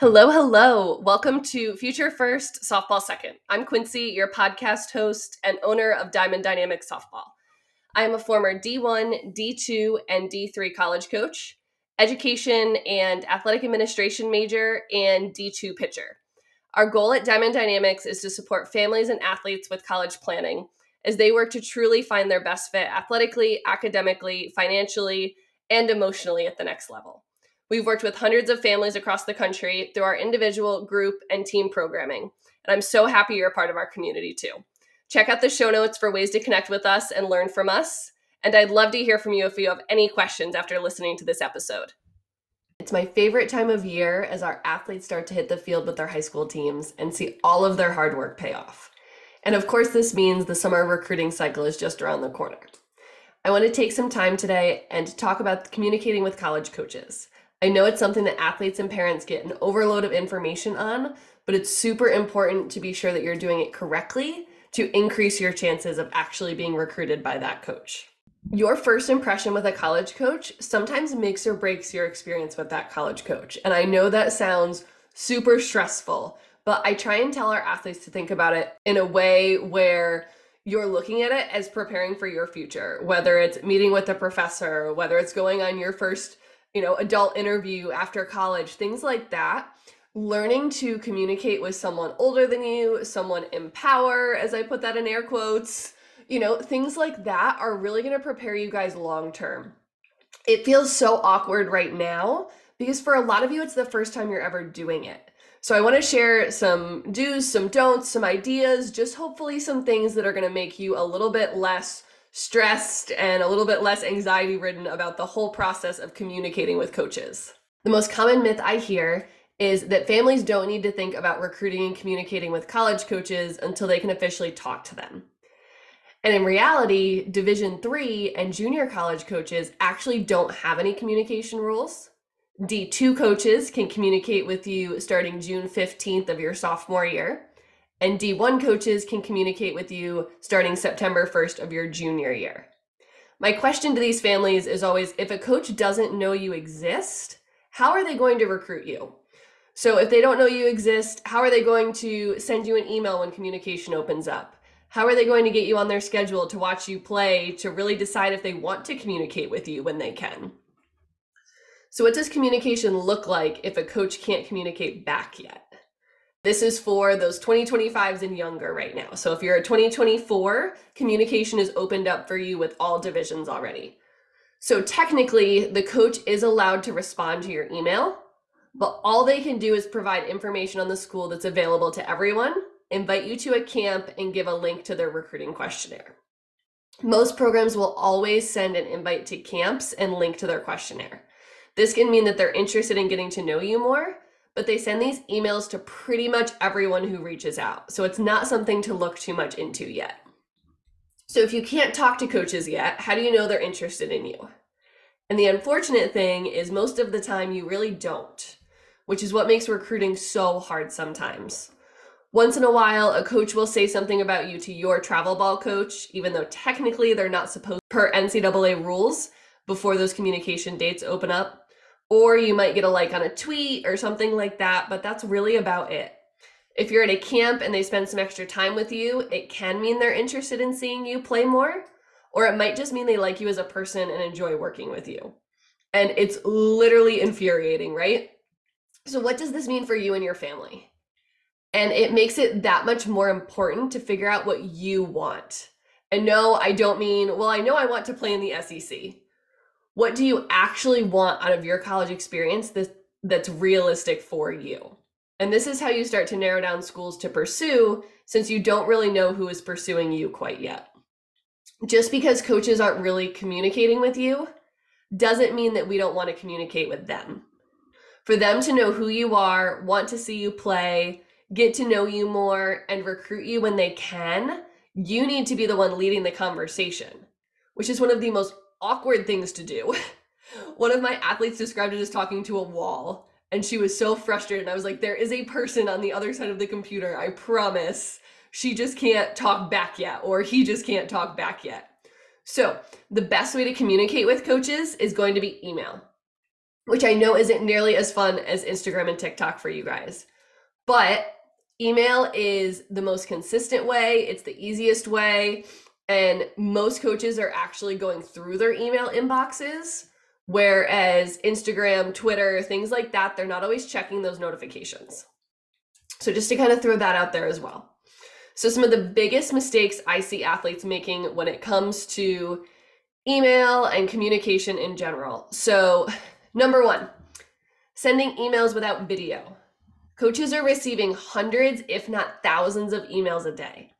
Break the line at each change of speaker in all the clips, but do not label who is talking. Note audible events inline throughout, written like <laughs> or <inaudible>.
Hello, hello. Welcome to Future First, Softball Second. I'm Quincy, your podcast host and owner of Diamond Dynamics Softball. I am a former D1, D2, and D3 college coach, education and athletic administration major, and D2 pitcher. Our goal at Diamond Dynamics is to support families and athletes with college planning as they work to truly find their best fit athletically, academically, financially, and emotionally at the next level. We've worked with hundreds of families across the country through our individual, group, and team programming. And I'm so happy you're a part of our community too. Check out the show notes for ways to connect with us and learn from us. And I'd love to hear from you if you have any questions after listening to this episode. It's my favorite time of year as our athletes start to hit the field with their high school teams and see all of their hard work pay off. And of course, this means the summer recruiting cycle is just around the corner. I want to take some time today and talk about communicating with college coaches. I know it's something that athletes and parents get an overload of information on, but it's super important to be sure that you're doing it correctly to increase your chances of actually being recruited by that coach. Your first impression with a college coach sometimes makes or breaks your experience with that college coach. And I know that sounds super stressful, but I try and tell our athletes to think about it in a way where you're looking at it as preparing for your future, whether it's meeting with a professor, whether it's going on your first you know, adult interview after college, things like that. Learning to communicate with someone older than you, someone in power, as I put that in air quotes, you know, things like that are really going to prepare you guys long term. It feels so awkward right now because for a lot of you, it's the first time you're ever doing it. So I want to share some do's, some don'ts, some ideas, just hopefully some things that are going to make you a little bit less stressed and a little bit less anxiety ridden about the whole process of communicating with coaches. The most common myth I hear is that families don't need to think about recruiting and communicating with college coaches until they can officially talk to them. And in reality, Division 3 and junior college coaches actually don't have any communication rules. D2 coaches can communicate with you starting June 15th of your sophomore year and D1 coaches can communicate with you starting September 1st of your junior year. My question to these families is always if a coach doesn't know you exist, how are they going to recruit you? So, if they don't know you exist, how are they going to send you an email when communication opens up? How are they going to get you on their schedule to watch you play to really decide if they want to communicate with you when they can? So, what does communication look like if a coach can't communicate back yet? This is for those 2025s and younger right now. So if you're a 2024, communication is opened up for you with all divisions already. So technically, the coach is allowed to respond to your email, but all they can do is provide information on the school that's available to everyone, invite you to a camp, and give a link to their recruiting questionnaire. Most programs will always send an invite to camps and link to their questionnaire. This can mean that they're interested in getting to know you more, but they send these emails to pretty much everyone who reaches out. So it's not something to look too much into yet. So if you can't talk to coaches yet, how do you know they're interested in you? And the unfortunate thing is, most of the time, you really don't, which is what makes recruiting so hard sometimes. Once in a while, a coach will say something about you to your travel ball coach, even though technically they're not supposed per NCAA rules before those communication dates open up or you might get a like on a tweet or something like that, but that's really about it. If you're at a camp and they spend some extra time with you, it can mean they're interested in seeing you play more, or it might just mean they like you as a person and enjoy working with you. And it's literally infuriating, right? So, what does this mean for you and your family? And it makes it that much more important to figure out what you want. And no, I don't mean, well, I know I want to play in the SEC what do you actually want out of your college experience that, that's realistic for you? And this is how you start to narrow down schools to pursue since you don't really know who is pursuing you quite yet. Just because coaches aren't really communicating with you doesn't mean that we don't want to communicate with them. For them to know who you are, want to see you play, get to know you more, and recruit you when they can, you need to be the one leading the conversation, which is one of the most awkward things to do. <laughs> One of my athletes described it as talking to a wall, and she was so frustrated. And I was like, there is a person on the other side of the computer, I promise. She just can't talk back yet, or he just can't talk back yet. So, the best way to communicate with coaches is going to be email. which I know isn't nearly as fun as Instagram and TikTok for you guys. But email is the most consistent way, it's the easiest way. And most coaches are actually going through their email inboxes. Whereas Instagram, Twitter, things like that, they're not always checking those notifications. So, just to kind of throw that out there as well. So, some of the biggest mistakes I see athletes making when it comes to email and communication in general. So, number one, sending emails without video. Coaches are receiving hundreds, if not thousands, of emails a day.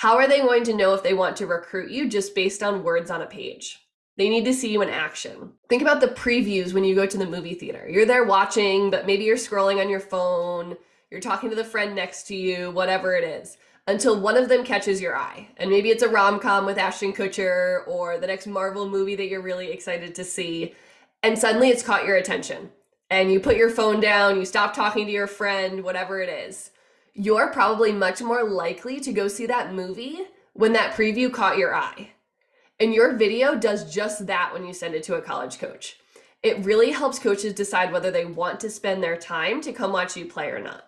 How are they going to know if they want to recruit you just based on words on a page? They need to see you in action. Think about the previews when you go to the movie theater. You're there watching, but maybe you're scrolling on your phone, you're talking to the friend next to you, whatever it is, until one of them catches your eye. And maybe it's a rom com with Ashton Kutcher or the next Marvel movie that you're really excited to see. And suddenly it's caught your attention. And you put your phone down, you stop talking to your friend, whatever it is. You're probably much more likely to go see that movie when that preview caught your eye. And your video does just that when you send it to a college coach. It really helps coaches decide whether they want to spend their time to come watch you play or not.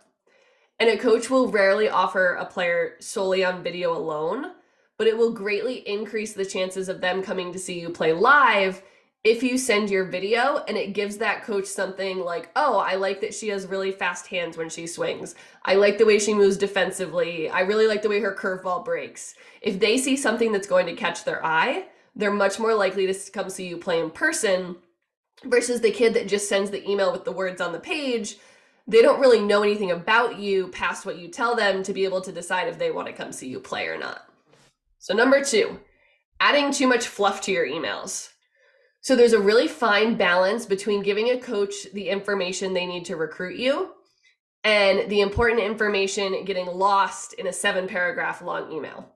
And a coach will rarely offer a player solely on video alone, but it will greatly increase the chances of them coming to see you play live if you send your video and it gives that coach something like, oh, I like that she has really fast hands when she swings. I like the way she moves defensively. I really like the way her curveball breaks. If they see something that's going to catch their eye, they're much more likely to come see you play in person versus the kid that just sends the email with the words on the page. They don't really know anything about you past what you tell them to be able to decide if they want to come see you play or not. So, number two, adding too much fluff to your emails. So there's a really fine balance between giving a coach the information they need to recruit you and the important information getting lost in a seven paragraph long email.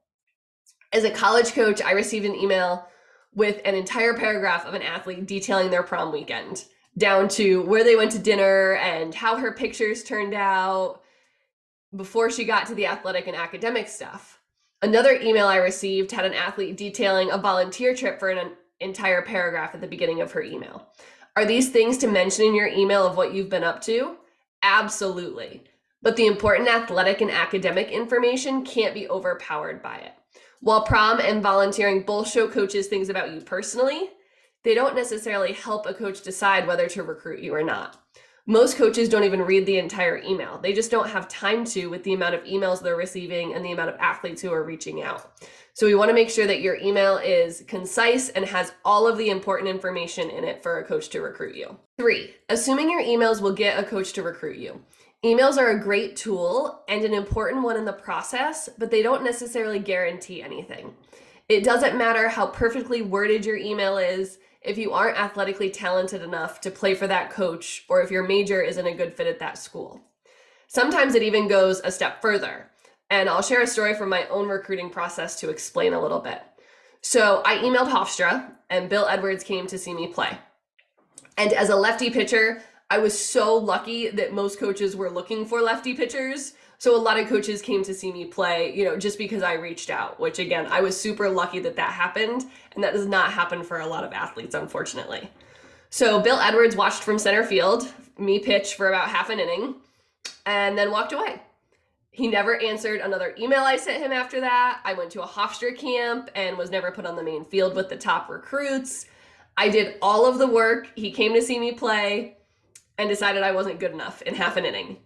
As a college coach, I received an email with an entire paragraph of an athlete detailing their prom weekend, down to where they went to dinner and how her pictures turned out before she got to the athletic and academic stuff. Another email I received had an athlete detailing a volunteer trip for an entire paragraph at the beginning of her email. Are these things to mention in your email of what you've been up to? Absolutely. But the important athletic and academic information can't be overpowered by it. While prom and volunteering both show coaches things about you personally, they don't necessarily help a coach decide whether to recruit you or not. Most coaches don't even read the entire email. They just don't have time to with the amount of emails they're receiving and the amount of athletes who are reaching out. So we want to make sure that your email is concise and has all of the important information in it for a coach to recruit you. Three, assuming your emails will get a coach to recruit you. Emails are a great tool and an important one in the process, but they don't necessarily guarantee anything. It doesn't matter how perfectly worded your email is if you aren't athletically talented enough to play for that coach or if your major isn't a good fit at that school. Sometimes it even goes a step further. And I'll share a story from my own recruiting process to explain a little bit. So I emailed Hofstra, and Bill Edwards came to see me play. And as a lefty pitcher, I was so lucky that most coaches were looking for lefty pitchers. So a lot of coaches came to see me play, you know, just because I reached out, which again, I was super lucky that that happened. And that does not happen for a lot of athletes, unfortunately. So Bill Edwards watched from center field, me pitch for about half an inning, and then walked away. He never answered another email I sent him after that. I went to a Hofstra camp and was never put on the main field with the top recruits. I did all of the work. He came to see me play and decided I wasn't good enough in half an inning.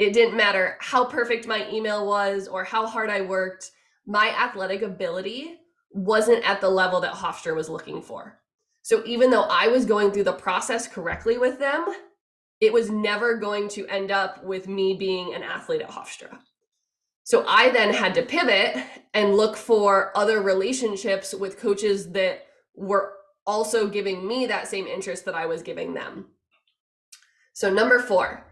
It didn't matter how perfect my email was or how hard I worked. My athletic ability wasn't at the level that Hofstra was looking for. So even though I was going through the process correctly with them, it was never going to end up with me being an athlete at Hofstra. So I then had to pivot and look for other relationships with coaches that were also giving me that same interest that I was giving them. So, number four,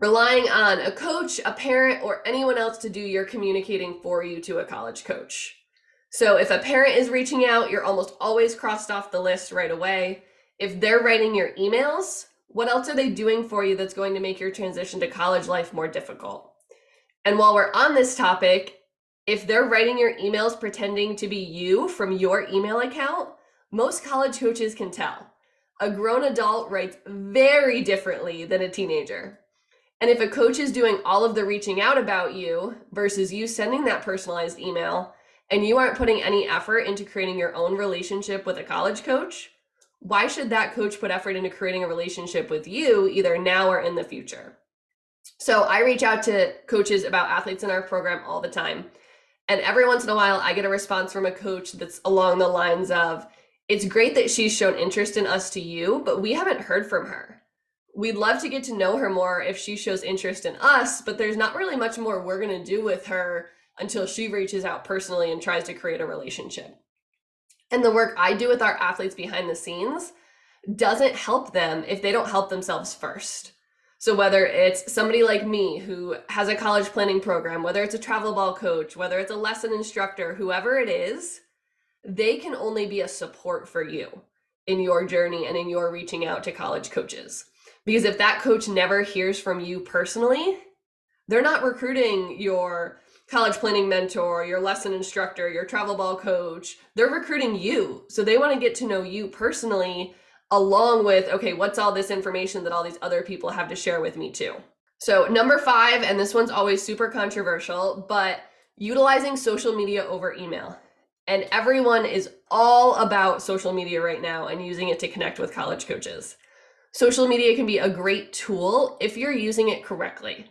relying on a coach, a parent, or anyone else to do your communicating for you to a college coach. So, if a parent is reaching out, you're almost always crossed off the list right away. If they're writing your emails, what else are they doing for you that's going to make your transition to college life more difficult? And while we're on this topic, if they're writing your emails pretending to be you from your email account, most college coaches can tell. A grown adult writes very differently than a teenager. And if a coach is doing all of the reaching out about you versus you sending that personalized email and you aren't putting any effort into creating your own relationship with a college coach, why should that coach put effort into creating a relationship with you either now or in the future? So I reach out to coaches about athletes in our program all the time. And every once in a while, I get a response from a coach that's along the lines of, it's great that she's shown interest in us to you, but we haven't heard from her. We'd love to get to know her more if she shows interest in us, but there's not really much more we're going to do with her until she reaches out personally and tries to create a relationship. And the work I do with our athletes behind the scenes doesn't help them if they don't help themselves first. So whether it's somebody like me who has a college planning program, whether it's a travel ball coach, whether it's a lesson instructor, whoever it is, they can only be a support for you in your journey and in your reaching out to college coaches. Because if that coach never hears from you personally, they're not recruiting your college planning mentor, your lesson instructor, your travel ball coach. They're recruiting you. So they want to get to know you personally along with, okay, what's all this information that all these other people have to share with me too? So, number five, and this one's always super controversial, but utilizing social media over email. And everyone is all about social media right now and using it to connect with college coaches. Social media can be a great tool if you're using it correctly.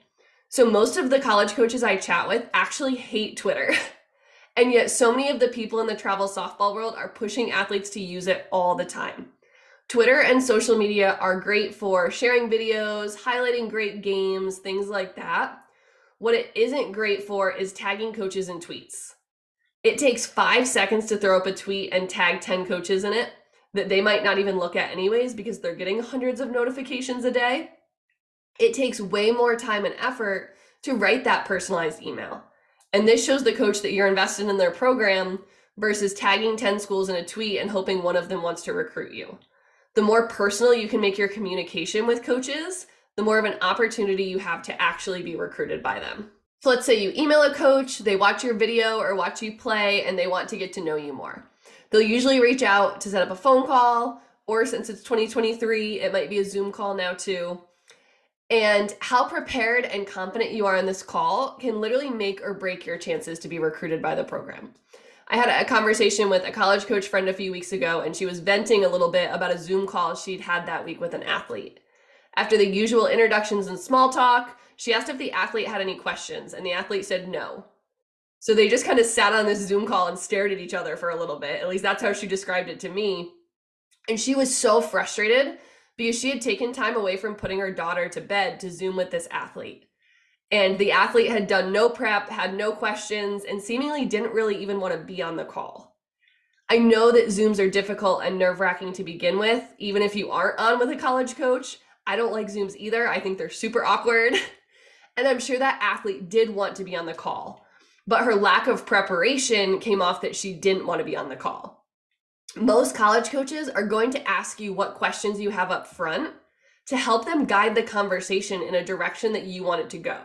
So, most of the college coaches I chat with actually hate Twitter. <laughs> and yet, so many of the people in the travel softball world are pushing athletes to use it all the time. Twitter and social media are great for sharing videos, highlighting great games, things like that. What it isn't great for is tagging coaches in tweets. It takes five seconds to throw up a tweet and tag 10 coaches in it that they might not even look at anyways because they're getting hundreds of notifications a day. It takes way more time and effort to write that personalized email. And this shows the coach that you're invested in their program versus tagging 10 schools in a tweet and hoping one of them wants to recruit you the more personal you can make your communication with coaches, the more of an opportunity you have to actually be recruited by them. So let's say you email a coach, they watch your video or watch you play, and they want to get to know you more. They'll usually reach out to set up a phone call, or since it's 2023, it might be a Zoom call now too. And how prepared and confident you are on this call can literally make or break your chances to be recruited by the program. I had a conversation with a college coach friend a few weeks ago, and she was venting a little bit about a Zoom call she'd had that week with an athlete. After the usual introductions and small talk, she asked if the athlete had any questions, and the athlete said no. So they just kind of sat on this Zoom call and stared at each other for a little bit. At least that's how she described it to me. And she was so frustrated because she had taken time away from putting her daughter to bed to Zoom with this athlete. And the athlete had done no prep, had no questions, and seemingly didn't really even want to be on the call. I know that Zooms are difficult and nerve wracking to begin with, even if you aren't on with a college coach. I don't like Zooms either. I think they're super awkward. <laughs> And I'm sure that athlete did want to be on the call, but her lack of preparation came off that she didn't want to be on the call. Most college coaches are going to ask you what questions you have up front to help them guide the conversation in a direction that you want it to go.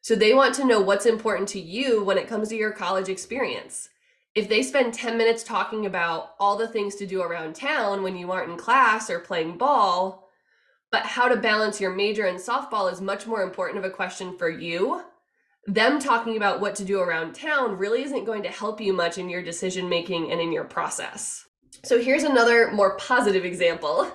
So they want to know what's important to you when it comes to your college experience. If they spend 10 minutes talking about all the things to do around town when you aren't in class or playing ball, but how to balance your major in softball is much more important of a question for you. Them talking about what to do around town really isn't going to help you much in your decision making and in your process. So here's another more positive example.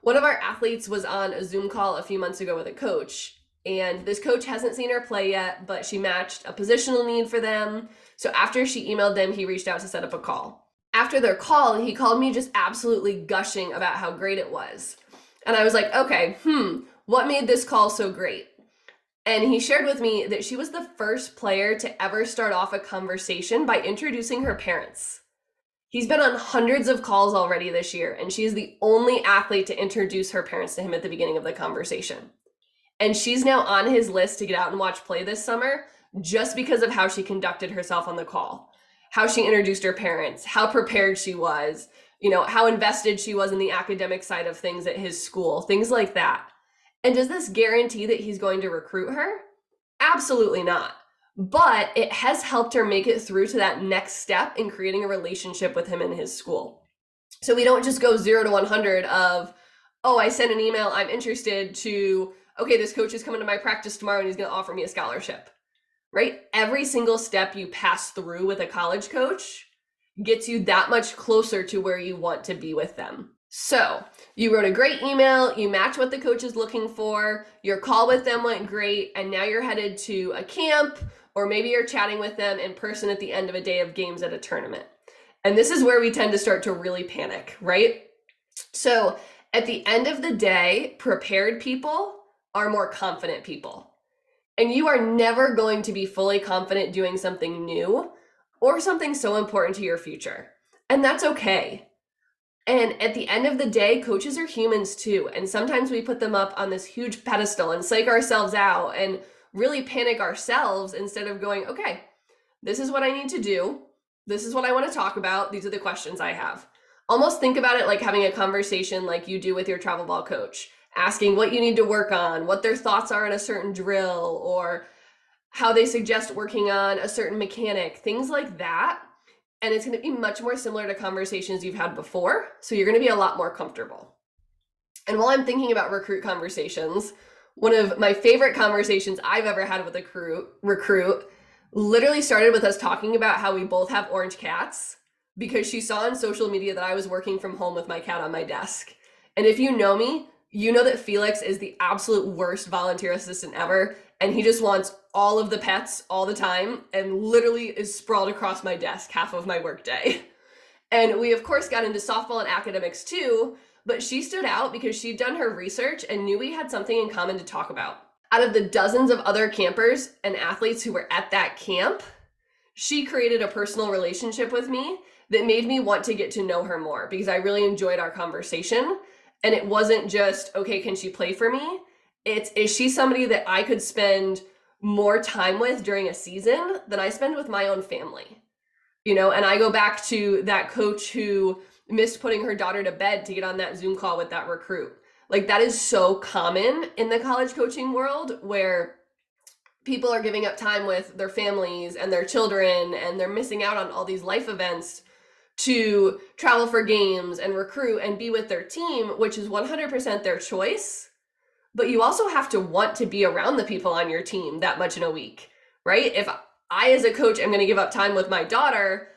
One of our athletes was on a Zoom call a few months ago with a coach, and this coach hasn't seen her play yet, but she matched a positional need for them. So after she emailed them, he reached out to set up a call. After their call, he called me just absolutely gushing about how great it was. And I was like, okay, hmm, what made this call so great? And he shared with me that she was the first player to ever start off a conversation by introducing her parents. He's been on hundreds of calls already this year, and she is the only athlete to introduce her parents to him at the beginning of the conversation. And she's now on his list to get out and watch play this summer just because of how she conducted herself on the call, how she introduced her parents, how prepared she was, you know, how invested she was in the academic side of things at his school, things like that. And does this guarantee that he's going to recruit her? Absolutely not. But it has helped her make it through to that next step in creating a relationship with him in his school. So we don't just go zero to 100 of, oh, I sent an email, I'm interested to, okay, this coach is coming to my practice tomorrow and he's going to offer me a scholarship, right? Every single step you pass through with a college coach gets you that much closer to where you want to be with them. So, you wrote a great email, you match what the coach is looking for, your call with them went great, and now you're headed to a camp, or maybe you're chatting with them in person at the end of a day of games at a tournament. And this is where we tend to start to really panic, right? So, at the end of the day, prepared people are more confident people. And you are never going to be fully confident doing something new or something so important to your future. And that's okay. And at the end of the day, coaches are humans too. And sometimes we put them up on this huge pedestal and psych ourselves out and really panic ourselves instead of going, okay, this is what I need to do. This is what I want to talk about. These are the questions I have. Almost think about it like having a conversation like you do with your travel ball coach, asking what you need to work on, what their thoughts are on a certain drill, or how they suggest working on a certain mechanic, things like that and it's going to be much more similar to conversations you've had before. So you're going to be a lot more comfortable. And while I'm thinking about recruit conversations, one of my favorite conversations I've ever had with a crew, recruit literally started with us talking about how we both have orange cats because she saw on social media that I was working from home with my cat on my desk. And if you know me, you know that Felix is the absolute worst volunteer assistant ever and he just wants all of the pets all the time and literally is sprawled across my desk half of my workday. And we, of course, got into softball and academics too, but she stood out because she'd done her research and knew we had something in common to talk about. Out of the dozens of other campers and athletes who were at that camp, she created a personal relationship with me that made me want to get to know her more because I really enjoyed our conversation. And it wasn't just, okay, can she play for me? It's, is she somebody that I could spend more time with during a season than I spend with my own family. You know, and I go back to that coach who missed putting her daughter to bed to get on that Zoom call with that recruit. Like that is so common in the college coaching world where people are giving up time with their families and their children and they're missing out on all these life events to travel for games and recruit and be with their team, which is 100% their choice but you also have to want to be around the people on your team that much in a week, right? If I, as a coach, am going to give up time with my daughter,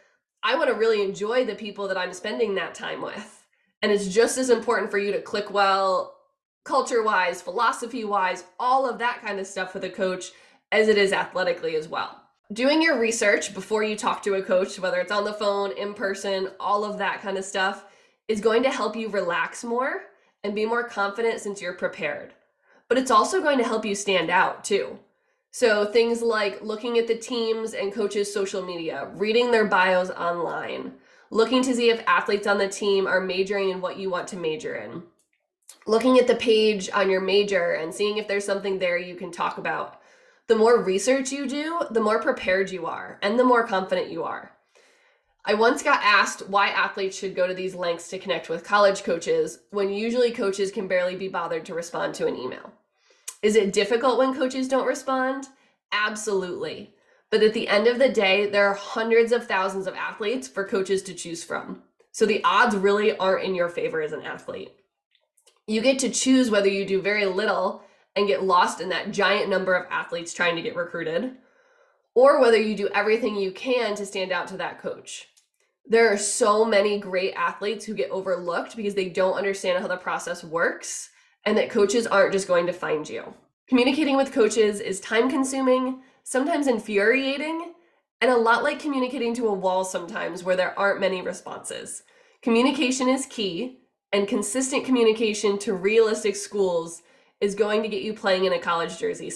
I want to really enjoy the people that I'm spending that time with. And it's just as important for you to click well, culture wise, philosophy wise, all of that kind of stuff with a coach as it is athletically as well. Doing your research before you talk to a coach, whether it's on the phone, in person, all of that kind of stuff, is going to help you relax more and be more confident since you're prepared but it's also going to help you stand out too. So things like looking at the teams and coaches' social media, reading their bios online, looking to see if athletes on the team are majoring in what you want to major in, looking at the page on your major and seeing if there's something there you can talk about. The more research you do, the more prepared you are and the more confident you are. I once got asked why athletes should go to these lengths to connect with college coaches when usually coaches can barely be bothered to respond to an email. Is it difficult when coaches don't respond? Absolutely. But at the end of the day, there are hundreds of thousands of athletes for coaches to choose from. So the odds really aren't in your favor as an athlete. You get to choose whether you do very little and get lost in that giant number of athletes trying to get recruited, or whether you do everything you can to stand out to that coach. There are so many great athletes who get overlooked because they don't understand how the process works and that coaches aren't just going to find you. Communicating with coaches is time consuming, sometimes infuriating, and a lot like communicating to a wall sometimes where there aren't many responses. Communication is key, and consistent communication to realistic schools is going to get you playing in a college jersey